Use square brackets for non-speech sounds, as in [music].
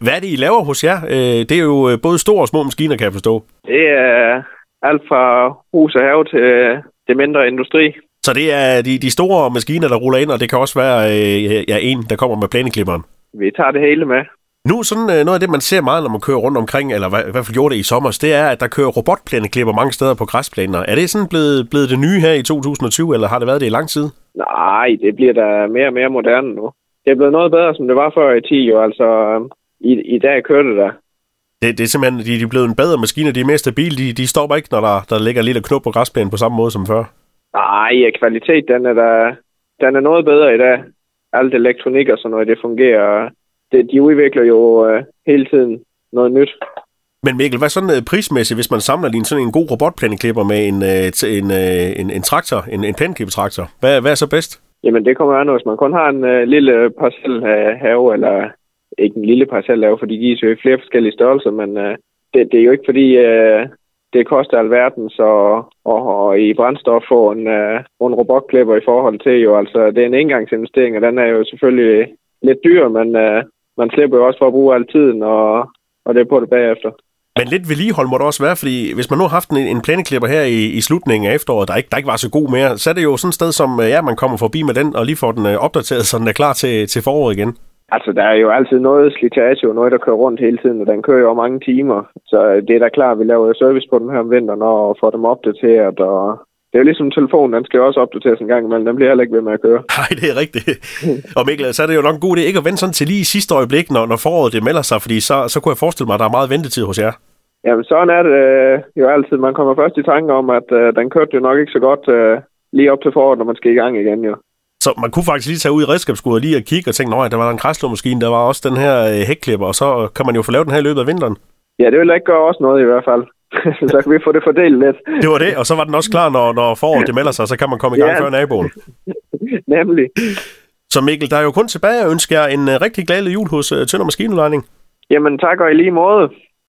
Hvad er det, I laver hos jer? Øh, det er jo øh, både store og små maskiner, kan jeg forstå. Det er alt fra hus og have til det mindre industri. Så det er de, de store maskiner, der ruller ind, og det kan også være øh, ja, en, der kommer med plæneklipperen. Vi tager det hele med. Nu sådan øh, noget af det, man ser meget, når man kører rundt omkring, eller hvad, i hvert fald gjorde det i sommer, det er, at der kører robotplæneklipper mange steder på græsplæner. Er det sådan blevet, blevet det nye her i 2020, eller har det været det i lang tid? Nej, det bliver da mere og mere moderne nu. Det er blevet noget bedre, som det var før i 10 jo. Altså, i, i dag kører det der. Det, det er simpelthen, de, de er blevet en bedre maskiner, de er mere stabile, de, de stopper ikke, når der, der ligger lille knop på græsplænen på samme måde som før. Nej, ja, kvalitet, den er, der, den er noget bedre i dag. Alt elektronik og sådan noget, det fungerer. Det, de udvikler jo uh, hele tiden noget nyt. Men Mikkel, hvad sådan uh, prismæssigt, hvis man samler din sådan en god robotplæneklipper med en, uh, en, uh, en, en traktor, en, en plæneklippetraktor, hvad, hvad er så bedst? Jamen, det kommer an, hvis man kun har en uh, lille parcel have, eller ikke en lille parcel lave, fordi de gives jo i flere forskellige størrelser, men øh, det, det er jo ikke fordi, øh, det koster alverden, så og, og i brændstof få en, øh, en robotklipper i forhold til jo, altså det er en engangsinvestering, og den er jo selvfølgelig lidt dyr, men øh, man slipper jo også for at bruge al tiden, og, og det er på det bagefter. Men lidt vedligehold må det også være, fordi hvis man nu har haft en, en plæneklipper her i, i slutningen af efteråret, der ikke, der ikke var så god mere, så er det jo sådan et sted, som øh, ja, man kommer forbi med den, og lige får den øh, opdateret, så den er klar til, til foråret igen. Altså, der er jo altid noget slitage, og noget, der kører rundt hele tiden, og den kører jo mange timer. Så det er da klart, at vi laver service på dem her om vinteren og får dem opdateret, og det er jo ligesom telefonen, den skal jo også opdateres en gang imellem. Den bliver heller ikke ved med at køre. [laughs] Nej, det er rigtigt. Og Mikkel, så er det jo nok en god idé ikke at vente sådan til lige sidste øjeblik, når, når foråret det melder sig, fordi så, så kunne jeg forestille mig, at der er meget ventetid hos jer. Jamen, sådan er det øh, jo altid. Man kommer først i tanke om, at øh, den kørte jo nok ikke så godt øh, lige op til foråret, når man skal i gang igen, jo. Så man kunne faktisk lige tage ud i redskabsskuddet lige og kigge og tænke, at der var en græslåmaskine, der var også den her øh, hækklipper, og så kan man jo få lavet den her i løbet af vinteren. Ja, det vil ikke gøre også noget i hvert fald. [laughs] så kan vi få det fordelt lidt. Det var det, og så var den også klar, når, når foråret det melder sig, så kan man komme i gang ja. før naboen. [laughs] Nemlig. Så Mikkel, der er jo kun tilbage at ønske jer en uh, rigtig glad jul hos uh, Tønder Maskinudlejning. Jamen tak og i lige måde.